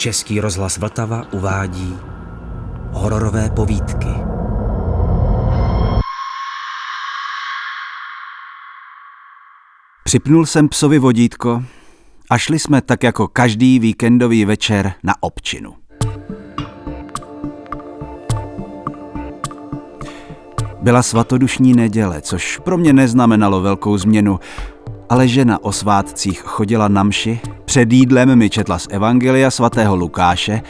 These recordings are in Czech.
Český rozhlas Vltava uvádí hororové povídky. Připnul jsem psovi vodítko a šli jsme tak jako každý víkendový večer na občinu. Byla svatodušní neděle, což pro mě neznamenalo velkou změnu, ale žena o svátcích chodila na mši, před jídlem mi četla z Evangelia svatého Lukáše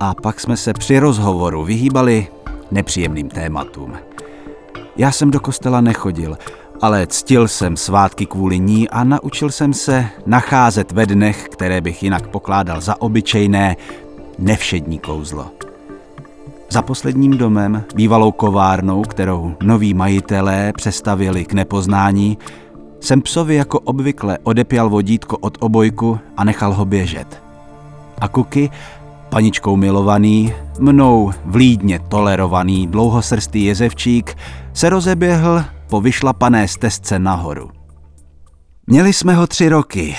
a pak jsme se při rozhovoru vyhýbali nepříjemným tématům. Já jsem do kostela nechodil, ale ctil jsem svátky kvůli ní a naučil jsem se nacházet ve dnech, které bych jinak pokládal za obyčejné, nevšední kouzlo. Za posledním domem, bývalou kovárnou, kterou noví majitelé přestavili k nepoznání, jsem psovi jako obvykle odepěl vodítko od obojku a nechal ho běžet. A Kuky, paničkou milovaný, mnou vlídně tolerovaný dlouhosrstý jezevčík, se rozeběhl po vyšlapané stezce nahoru. Měli jsme ho tři roky,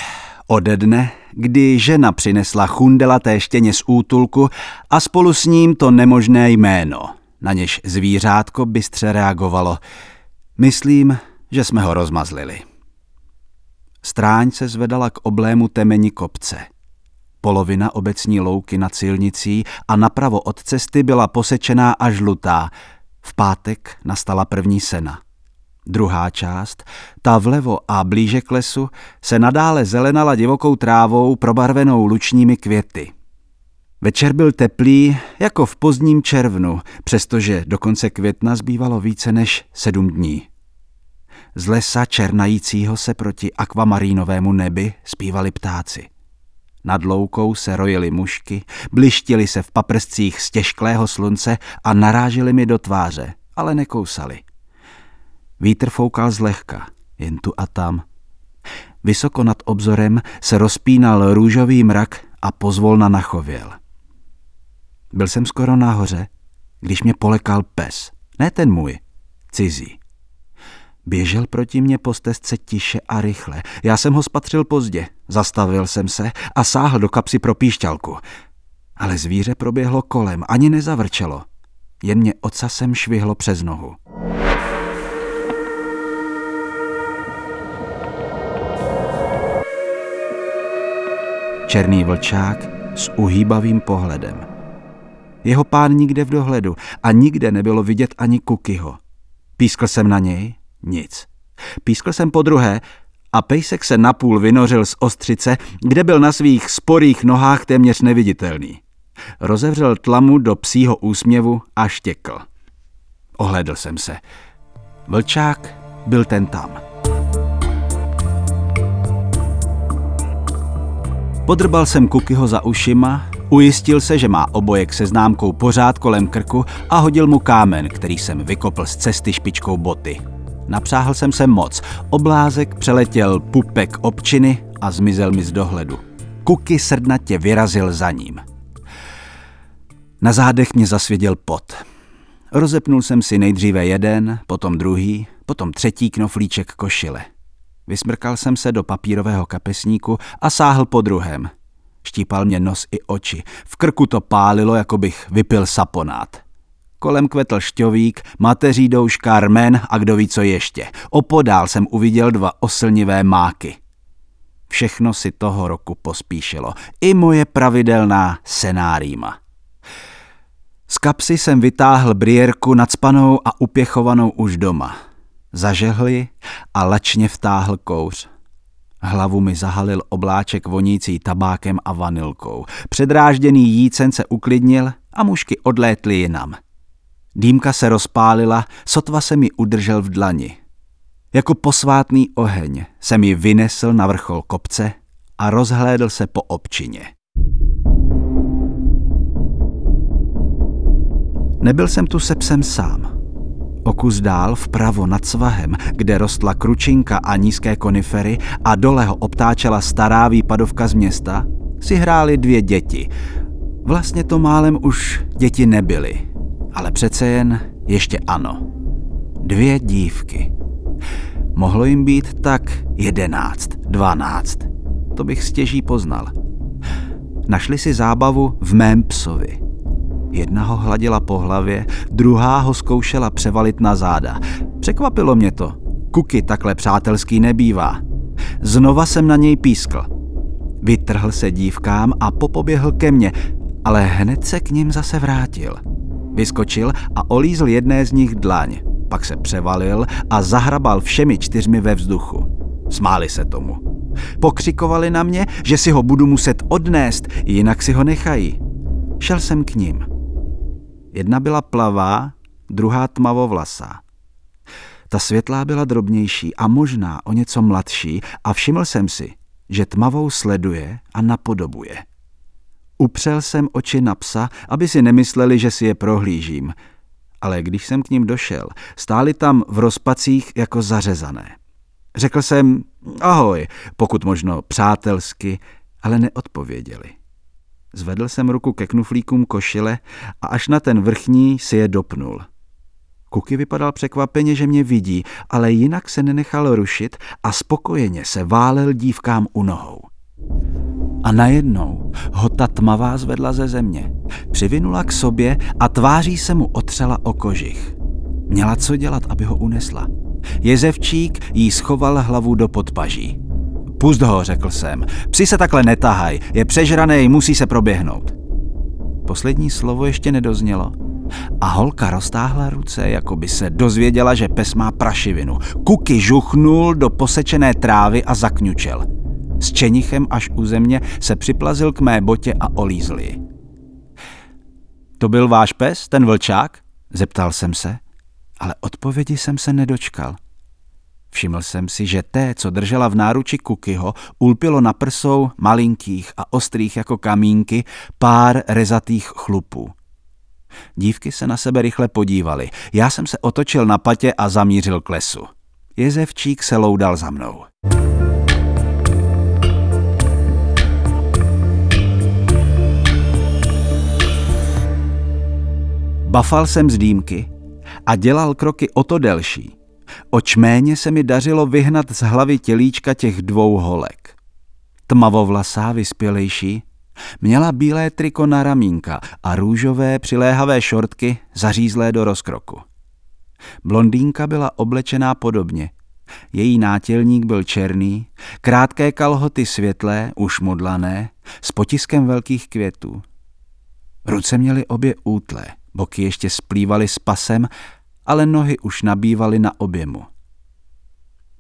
ode dne, kdy žena přinesla chundelaté štěně z útulku a spolu s ním to nemožné jméno, na něž zvířátko bystře reagovalo. Myslím, že jsme ho rozmazlili. Stráň se zvedala k oblému temeni kopce. Polovina obecní louky nad silnicí a napravo od cesty byla posečená a žlutá. V pátek nastala první sena. Druhá část, ta vlevo a blíže k lesu, se nadále zelenala divokou trávou probarvenou lučními květy. Večer byl teplý, jako v pozdním červnu, přestože do konce května zbývalo více než sedm dní. Z lesa černajícího se proti akvamarínovému nebi zpívali ptáci. Nad loukou se rojily mušky, blištili se v paprscích z těžklého slunce a naráželi mi do tváře, ale nekousali. Vítr foukal zlehka, jen tu a tam. Vysoko nad obzorem se rozpínal růžový mrak a pozvolna nachověl. Byl jsem skoro nahoře, když mě polekal pes. Ne ten můj, cizí. Běžel proti mně po stezce tiše a rychle. Já jsem ho spatřil pozdě. Zastavil jsem se a sáhl do kapsy pro píšťalku. Ale zvíře proběhlo kolem, ani nezavrčelo. Jen mě ocasem švihlo přes nohu. Černý vlčák s uhýbavým pohledem. Jeho pán nikde v dohledu a nikde nebylo vidět ani Kukyho. Pískl jsem na něj, nic. Pískl jsem po druhé a pejsek se napůl vynořil z ostřice, kde byl na svých sporých nohách téměř neviditelný. Rozevřel tlamu do psího úsměvu a štěkl. Ohledl jsem se. Vlčák byl ten tam. Podrbal jsem Kukyho za ušima, ujistil se, že má obojek se známkou pořád kolem krku a hodil mu kámen, který jsem vykopl z cesty špičkou boty. Napřáhl jsem se moc. Oblázek přeletěl pupek občiny a zmizel mi z dohledu. Kuky srdnatě vyrazil za ním. Na zádech mě zasvěděl pot. Rozepnul jsem si nejdříve jeden, potom druhý, potom třetí knoflíček košile. Vysmrkal jsem se do papírového kapesníku a sáhl po druhém. Štípal mě nos i oči. V krku to pálilo, jako bych vypil saponát. Kolem kvetl šťovík, mateří douška, rmen a kdo ví co ještě. Opodál jsem uviděl dva oslnivé máky. Všechno si toho roku pospíšilo. I moje pravidelná senárýma. Z kapsy jsem vytáhl briérku nadspanou a upěchovanou už doma. Zažehli a lačně vtáhl kouř. Hlavu mi zahalil obláček vonící tabákem a vanilkou. Předrážděný jícen se uklidnil a mušky odlétly jinam. Dýmka se rozpálila, sotva se mi udržel v dlani. Jako posvátný oheň se mi vynesl na vrchol kopce a rozhlédl se po občině. Nebyl jsem tu se psem sám. O kus dál vpravo nad svahem, kde rostla kručinka a nízké konifery a dole ho obtáčela stará výpadovka z města, si hrály dvě děti. Vlastně to málem už děti nebyly, ale přece jen ještě ano. Dvě dívky. Mohlo jim být tak jedenáct, dvanáct. To bych stěží poznal. Našli si zábavu v mém psovi. Jedna ho hladila po hlavě, druhá ho zkoušela převalit na záda. Překvapilo mě to. Kuky takhle přátelský nebývá. Znova jsem na něj pískl. Vytrhl se dívkám a popoběhl ke mně, ale hned se k ním zase vrátil. Vyskočil a olízl jedné z nich dlaň, pak se převalil a zahrabal všemi čtyřmi ve vzduchu. Smáli se tomu. Pokřikovali na mě, že si ho budu muset odnést, jinak si ho nechají. Šel jsem k ním. Jedna byla plavá, druhá tmavovlasá. Ta světlá byla drobnější a možná o něco mladší a všiml jsem si, že tmavou sleduje a napodobuje. Upřel jsem oči na psa, aby si nemysleli, že si je prohlížím, ale když jsem k ním došel, stáli tam v rozpacích jako zařezané. Řekl jsem ahoj, pokud možno přátelsky, ale neodpověděli. Zvedl jsem ruku ke knuflíkům košile a až na ten vrchní si je dopnul. Kuky vypadal překvapeně, že mě vidí, ale jinak se nenechal rušit a spokojeně se válel dívkám u nohou. A najednou ho ta tmavá zvedla ze země. Přivinula k sobě a tváří se mu otřela o kožich. Měla co dělat, aby ho unesla. Jezevčík jí schoval hlavu do podpaží. Pust ho, řekl jsem. Psi se takhle netahaj, je přežraný, musí se proběhnout. Poslední slovo ještě nedoznělo. A holka roztáhla ruce, jako by se dozvěděla, že pes má prašivinu. Kuky žuchnul do posečené trávy a zakňučel. S čenichem až u země se připlazil k mé botě a olízl ji. To byl váš pes, ten vlčák? Zeptal jsem se, ale odpovědi jsem se nedočkal. Všiml jsem si, že té, co držela v náruči Kukyho, ulpilo na prsou malinkých a ostrých jako kamínky pár rezatých chlupů. Dívky se na sebe rychle podívaly. Já jsem se otočil na patě a zamířil k lesu. Jezevčík se loudal za mnou. Bafal jsem z dýmky a dělal kroky o to delší. Oč méně se mi dařilo vyhnat z hlavy tělíčka těch dvou holek. Tmavovlasá, vyspělejší, měla bílé triko na ramínka a růžové přiléhavé šortky zařízlé do rozkroku. Blondýnka byla oblečená podobně. Její nátělník byl černý, krátké kalhoty světlé, už modlané, s potiskem velkých květů. Ruce měly obě útlé. Boky ještě splývaly s pasem, ale nohy už nabývaly na objemu.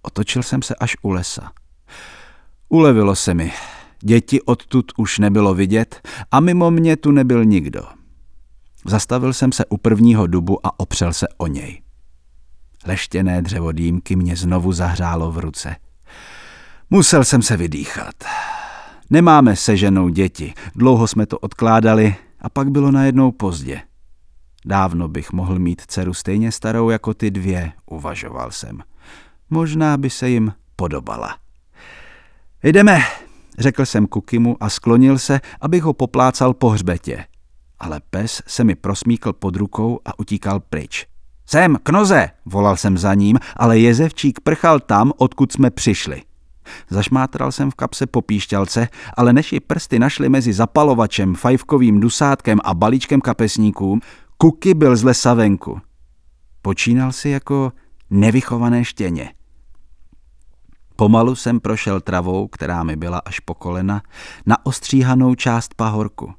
Otočil jsem se až u lesa. Ulevilo se mi. Děti odtud už nebylo vidět a mimo mě tu nebyl nikdo. Zastavil jsem se u prvního dubu a opřel se o něj. Leštěné dřevo dýmky mě znovu zahřálo v ruce. Musel jsem se vydýchat. Nemáme se ženou děti, dlouho jsme to odkládali a pak bylo najednou pozdě. Dávno bych mohl mít dceru stejně starou jako ty dvě, uvažoval jsem. Možná by se jim podobala. Jdeme, řekl jsem Kukimu a sklonil se, abych ho poplácal po hřbetě. Ale pes se mi prosmíkl pod rukou a utíkal pryč. Sem, k noze, volal jsem za ním, ale jezevčík prchal tam, odkud jsme přišli. Zašmátral jsem v kapse po píšťalce, ale než ji prsty našly mezi zapalovačem, fajfkovým dusátkem a balíčkem kapesníků, Kuky byl z lesa venku. Počínal si jako nevychované štěně. Pomalu jsem prošel travou, která mi byla až po kolena, na ostříhanou část pahorku.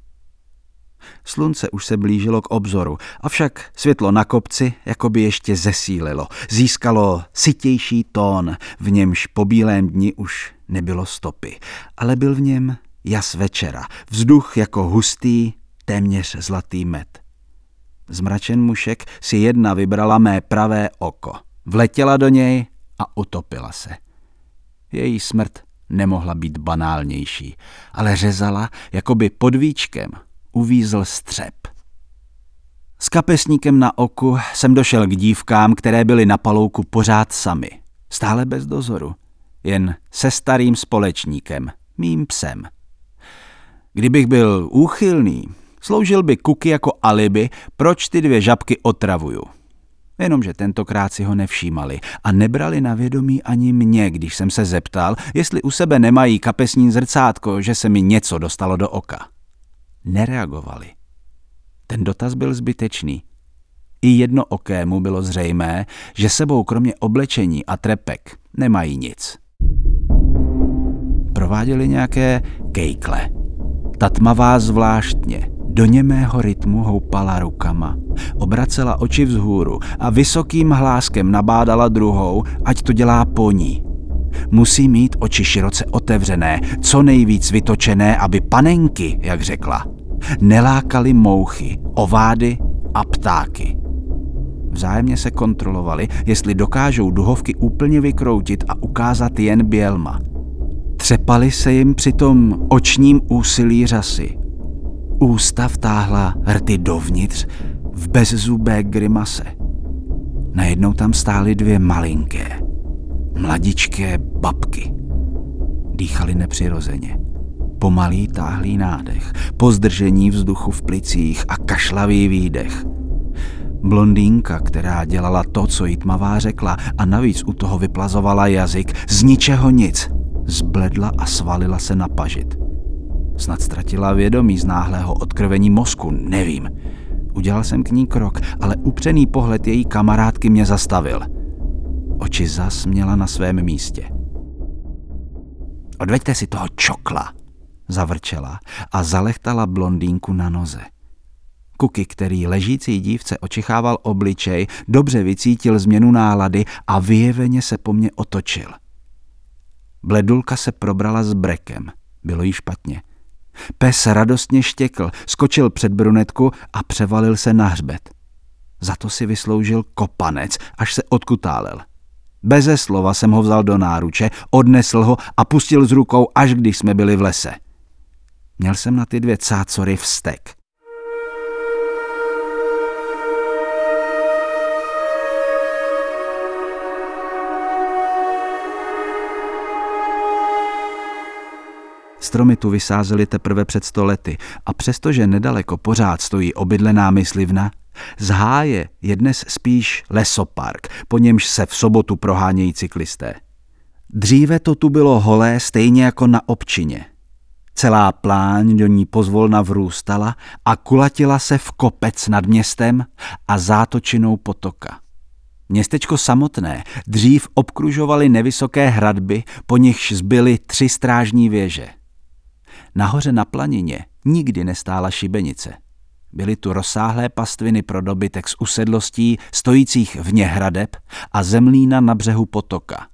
Slunce už se blížilo k obzoru, avšak světlo na kopci jako by ještě zesílilo. Získalo sytější tón, v němž po bílém dni už nebylo stopy, ale byl v něm jas večera, vzduch jako hustý, téměř zlatý med. Zmračen mušek si jedna vybrala mé pravé oko. Vletěla do něj a utopila se. Její smrt nemohla být banálnější, ale řezala, jako by pod víčkem uvízl střep. S kapesníkem na oku jsem došel k dívkám, které byly na palouku pořád sami. Stále bez dozoru. Jen se starým společníkem, mým psem. Kdybych byl úchylný, Sloužil by Kuky jako alibi, proč ty dvě žabky otravuju. Jenomže tentokrát si ho nevšímali a nebrali na vědomí ani mě, když jsem se zeptal, jestli u sebe nemají kapesní zrcátko, že se mi něco dostalo do oka. nereagovali. Ten dotaz byl zbytečný. I jednookému bylo zřejmé, že sebou kromě oblečení a trepek nemají nic. Prováděli nějaké kejkle. Ta tmavá zvláštně, do němého rytmu houpala rukama, obracela oči vzhůru a vysokým hláskem nabádala druhou, ať to dělá po ní. Musí mít oči široce otevřené, co nejvíc vytočené, aby panenky, jak řekla, nelákaly mouchy, ovády a ptáky. Vzájemně se kontrolovali, jestli dokážou duhovky úplně vykroutit a ukázat jen bělma. Třepali se jim přitom očním úsilí řasy. Ústa vtáhla rty dovnitř v bezzubé grimase. Najednou tam stály dvě malinké, mladičké babky. Dýchali nepřirozeně. Pomalý táhlý nádech, pozdržení vzduchu v plicích a kašlavý výdech. Blondýnka, která dělala to, co jí tmavá řekla a navíc u toho vyplazovala jazyk, z ničeho nic, zbledla a svalila se na pažit. Snad ztratila vědomí z náhlého odkrvení mozku, nevím. Udělal jsem k ní krok, ale upřený pohled její kamarádky mě zastavil. Oči zas měla na svém místě. Odveďte si toho čokla, zavrčela a zalechtala blondýnku na noze. Kuky, který ležící dívce očichával obličej, dobře vycítil změnu nálady a vyjeveně se po mně otočil. Bledulka se probrala s brekem. Bylo jí špatně. Pes radostně štěkl, skočil před brunetku a převalil se na hřbet. Za to si vysloužil kopanec, až se odkutálel. Beze slova jsem ho vzal do náruče, odnesl ho a pustil z rukou, až když jsme byli v lese. Měl jsem na ty dvě cácory vztek. Stromy tu vysázeli teprve před stolety a přestože nedaleko pořád stojí obydlená myslivna, z háje je dnes spíš lesopark, po němž se v sobotu prohánějí cyklisté. Dříve to tu bylo holé stejně jako na občině. Celá pláň do ní pozvolna vrůstala a kulatila se v kopec nad městem a zátočinou potoka. Městečko samotné dřív obkružovaly nevysoké hradby, po nichž zbyly tři strážní věže. Nahoře na planině nikdy nestála šibenice. Byly tu rozsáhlé pastviny pro dobytek z usedlostí stojících vně hradeb a zemlína na břehu potoka.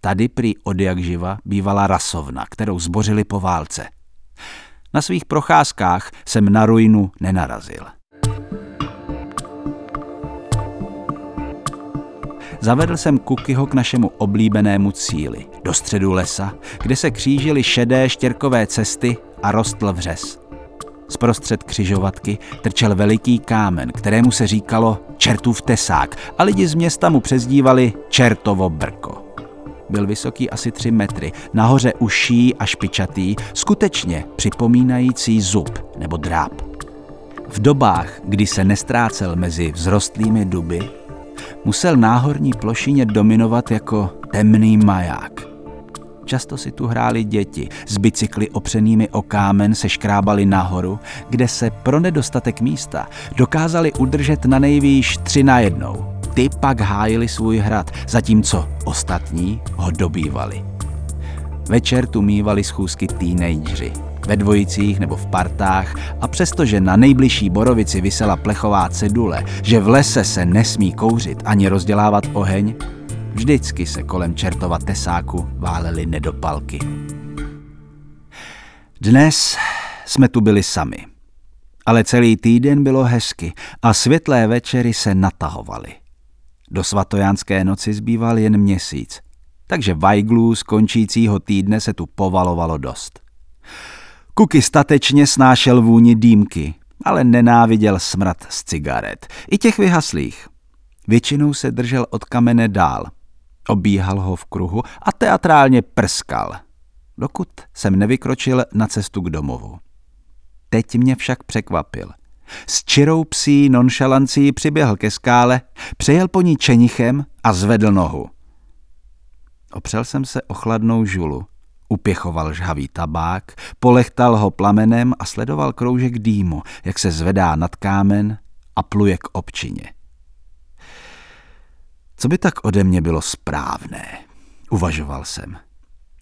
Tady prý od jak živa bývala rasovna, kterou zbořili po válce. Na svých procházkách jsem na ruinu nenarazil. Zavedl jsem Kukyho k našemu oblíbenému cíli, do středu lesa, kde se křížily šedé štěrkové cesty a rostl vřes. Zprostřed křižovatky trčel veliký kámen, kterému se říkalo Čertův tesák a lidi z města mu přezdívali Čertovo brko. Byl vysoký asi tři metry, nahoře uší a špičatý, skutečně připomínající zub nebo dráp. V dobách, kdy se nestrácel mezi vzrostlými duby, musel náhorní plošině dominovat jako temný maják. Často si tu hráli děti, s bicykly opřenými o kámen se škrábali nahoru, kde se pro nedostatek místa dokázali udržet na nejvýš tři na jednou. Ty pak hájili svůj hrad, zatímco ostatní ho dobývali. Večer tu mývali schůzky teenageři, ve dvojicích nebo v partách a přestože na nejbližší borovici vysela plechová cedule, že v lese se nesmí kouřit ani rozdělávat oheň, vždycky se kolem čertova tesáku válely nedopalky. Dnes jsme tu byli sami. Ale celý týden bylo hezky a světlé večery se natahovaly. Do svatojánské noci zbýval jen měsíc, takže vajglů z končícího týdne se tu povalovalo dost. Kuky statečně snášel vůni dýmky, ale nenáviděl smrad z cigaret, i těch vyhaslých. Většinou se držel od kamene dál. Obíhal ho v kruhu a teatrálně prskal, dokud jsem nevykročil na cestu k domovu. Teď mě však překvapil. S čirou psí nonšalancí přiběhl ke skále, přejel po ní čenichem a zvedl nohu. Opřel jsem se o chladnou žulu Upěchoval žhavý tabák, polechtal ho plamenem a sledoval kroužek dýmu, jak se zvedá nad kámen a pluje k občině. Co by tak ode mě bylo správné, uvažoval jsem.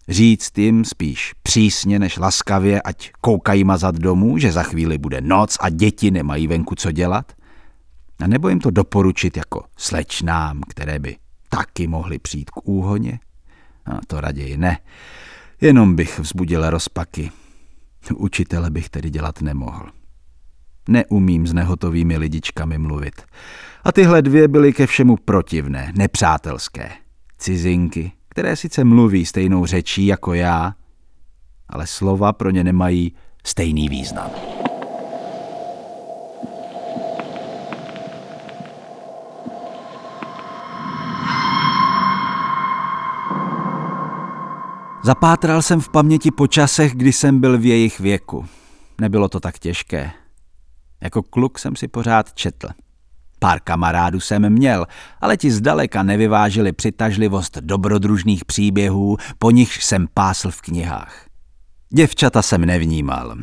Říct jim spíš přísně než laskavě, ať koukají mazat domů, že za chvíli bude noc a děti nemají venku co dělat? A nebo jim to doporučit jako slečnám, které by taky mohly přijít k úhoně? A to raději ne. Jenom bych vzbudil rozpaky. Učitele bych tedy dělat nemohl. Neumím s nehotovými lidičkami mluvit. A tyhle dvě byly ke všemu protivné, nepřátelské. Cizinky, které sice mluví stejnou řečí jako já, ale slova pro ně nemají stejný význam. Zapátral jsem v paměti po časech, kdy jsem byl v jejich věku. Nebylo to tak těžké. Jako kluk jsem si pořád četl. Pár kamarádů jsem měl, ale ti zdaleka nevyvážili přitažlivost dobrodružných příběhů, po nich jsem pásl v knihách. Děvčata jsem nevnímal.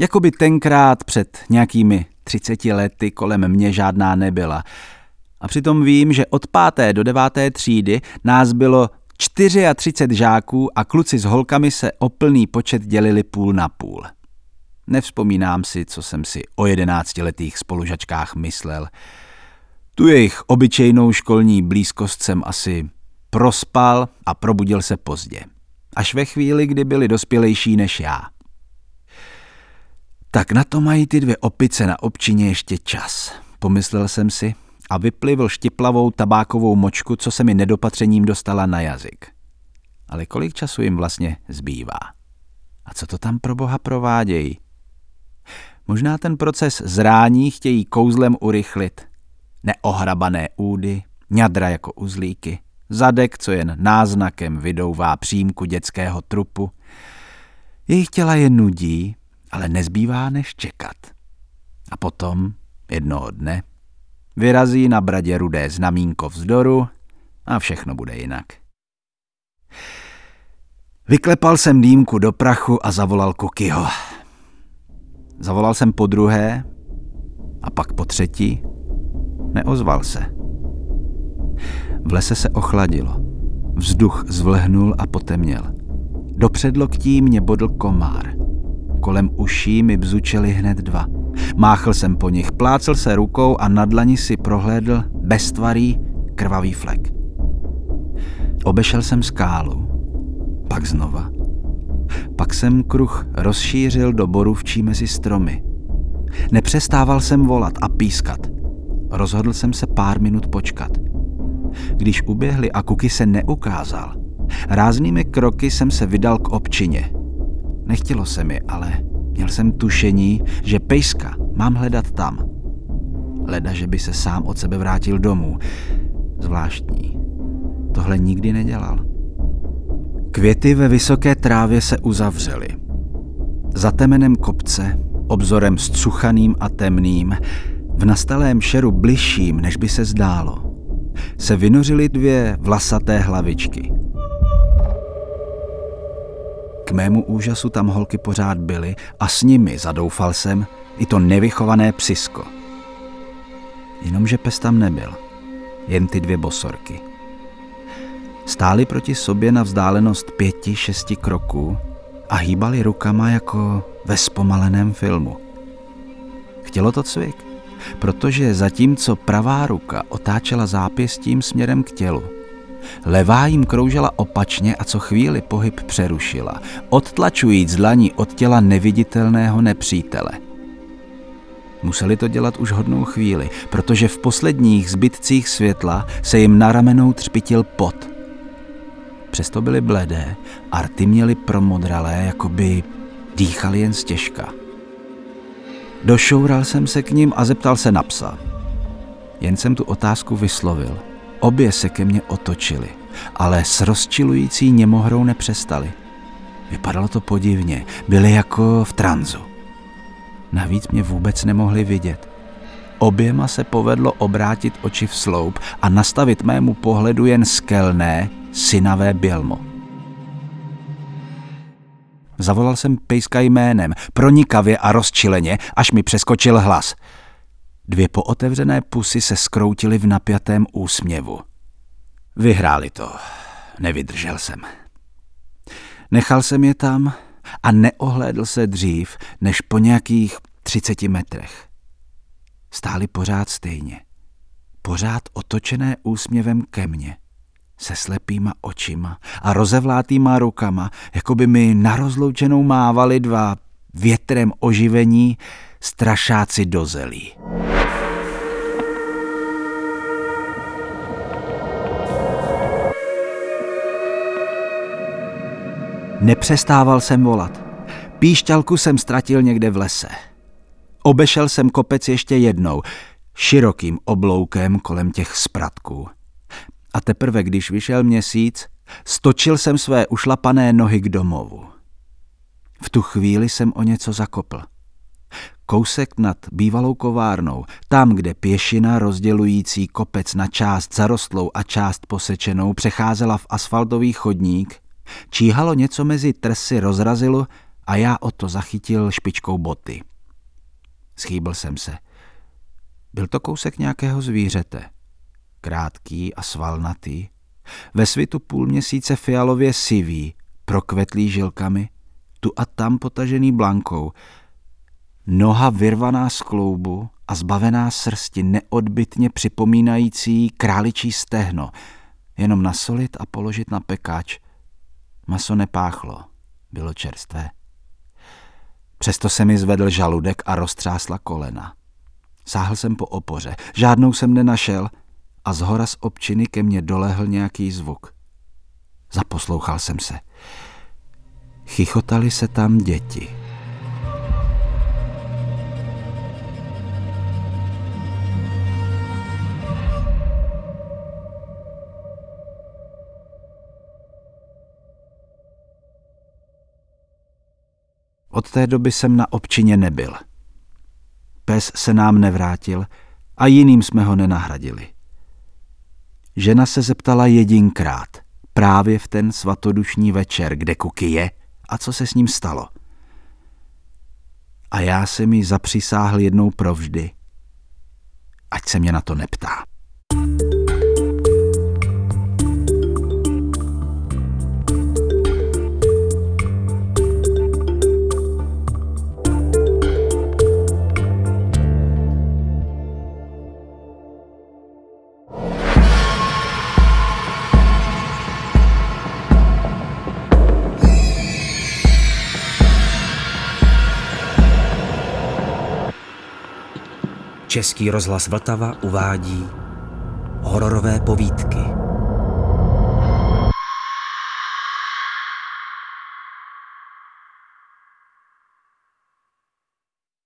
Jakoby tenkrát před nějakými třiceti lety kolem mě žádná nebyla. A přitom vím, že od páté do deváté třídy nás bylo 34 žáků a kluci s holkami se o plný počet dělili půl na půl. Nevzpomínám si, co jsem si o jedenáctiletých spolužačkách myslel. Tu jejich obyčejnou školní blízkost jsem asi prospal a probudil se pozdě. Až ve chvíli, kdy byli dospělejší než já. Tak na to mají ty dvě opice na občině ještě čas, pomyslel jsem si a vyplivl štiplavou tabákovou močku, co se mi nedopatřením dostala na jazyk. Ale kolik času jim vlastně zbývá? A co to tam pro boha provádějí? Možná ten proces zrání chtějí kouzlem urychlit. Neohrabané údy, ňadra jako uzlíky, zadek, co jen náznakem vydouvá přímku dětského trupu. Jejich těla je nudí, ale nezbývá než čekat. A potom, jednoho dne, Vyrazí na bradě rudé znamínko vzdoru a všechno bude jinak. Vyklepal jsem dýmku do prachu a zavolal Kukyho. Zavolal jsem po druhé a pak po třetí. Neozval se. V lese se ochladilo. Vzduch zvlhnul a potemněl. Do předloktí mě bodl komár. Kolem uší mi bzučeli hned dva – Máchl jsem po nich, plácel se rukou a na dlani si prohlédl beztvarý, krvavý flek. Obešel jsem skálu, pak znova. Pak jsem kruh rozšířil do borůvčí mezi stromy. Nepřestával jsem volat a pískat. Rozhodl jsem se pár minut počkat. Když uběhli a Kuky se neukázal, ráznými kroky jsem se vydal k občině. Nechtělo se mi, ale Měl jsem tušení, že pejska mám hledat tam. Leda, že by se sám od sebe vrátil domů. Zvláštní. Tohle nikdy nedělal. Květy ve vysoké trávě se uzavřely. Za temenem kopce, obzorem scuchaným a temným, v nastalém šeru bližším, než by se zdálo, se vynořily dvě vlasaté hlavičky. K mému úžasu tam holky pořád byly a s nimi, zadoufal jsem, i to nevychované psisko. Jenomže pes tam nebyl, jen ty dvě bosorky. Stáli proti sobě na vzdálenost pěti, šesti kroků a hýbali rukama jako ve zpomaleném filmu. Chtělo to cvik, protože zatímco pravá ruka otáčela zápěstím směrem k tělu, Levá jim kroužela opačně a co chvíli pohyb přerušila, odtlačujíc dlaní od těla neviditelného nepřítele. Museli to dělat už hodnou chvíli, protože v posledních zbytcích světla se jim na ramenou třpitil pot. Přesto byly bledé a rty měly promodralé, jako by dýchali jen stěžka. Došoural jsem se k ním a zeptal se na psa. Jen jsem tu otázku vyslovil – Obě se ke mně otočily, ale s rozčilující němohrou nepřestali. Vypadalo to podivně, byly jako v tranzu. Navíc mě vůbec nemohli vidět. Oběma se povedlo obrátit oči v sloup a nastavit mému pohledu jen skelné, synavé bělmo. Zavolal jsem pejska jménem, pronikavě a rozčileně, až mi přeskočil hlas. Dvě pootevřené pusy se skroutily v napjatém úsměvu. Vyhráli to. Nevydržel jsem. Nechal jsem je tam a neohlédl se dřív, než po nějakých třiceti metrech. Stáli pořád stejně. Pořád otočené úsměvem ke mně se slepýma očima a rozevlátýma rukama, jako by mi na rozloučenou mávali dva větrem oživení strašáci do zelí. Nepřestával jsem volat. Píšťalku jsem ztratil někde v lese. Obešel jsem kopec ještě jednou, širokým obloukem kolem těch spratků. A teprve, když vyšel měsíc, stočil jsem své ušlapané nohy k domovu. V tu chvíli jsem o něco zakopl. Kousek nad bývalou kovárnou, tam, kde pěšina rozdělující kopec na část zarostlou a část posečenou přecházela v asfaltový chodník, číhalo něco mezi trsy rozrazilo a já o to zachytil špičkou boty. Schýbl jsem se. Byl to kousek nějakého zvířete krátký a svalnatý, ve svitu půl měsíce fialově sivý, prokvetlý žilkami, tu a tam potažený blankou, noha vyrvaná z kloubu a zbavená srsti neodbitně připomínající králičí stehno, jenom nasolit a položit na pekáč. Maso nepáchlo, bylo čerstvé. Přesto se mi zvedl žaludek a roztřásla kolena. Sáhl jsem po opoře, žádnou jsem nenašel – a z hora z občiny ke mně dolehl nějaký zvuk. Zaposlouchal jsem se. Chichotali se tam děti. Od té doby jsem na občině nebyl. Pes se nám nevrátil a jiným jsme ho nenahradili. Žena se zeptala jedinkrát, právě v ten svatodušní večer, kde Kuky je a co se s ním stalo. A já se mi zapřisáhl jednou provždy, ať se mě na to neptá. Český rozhlas Vltava uvádí hororové povídky.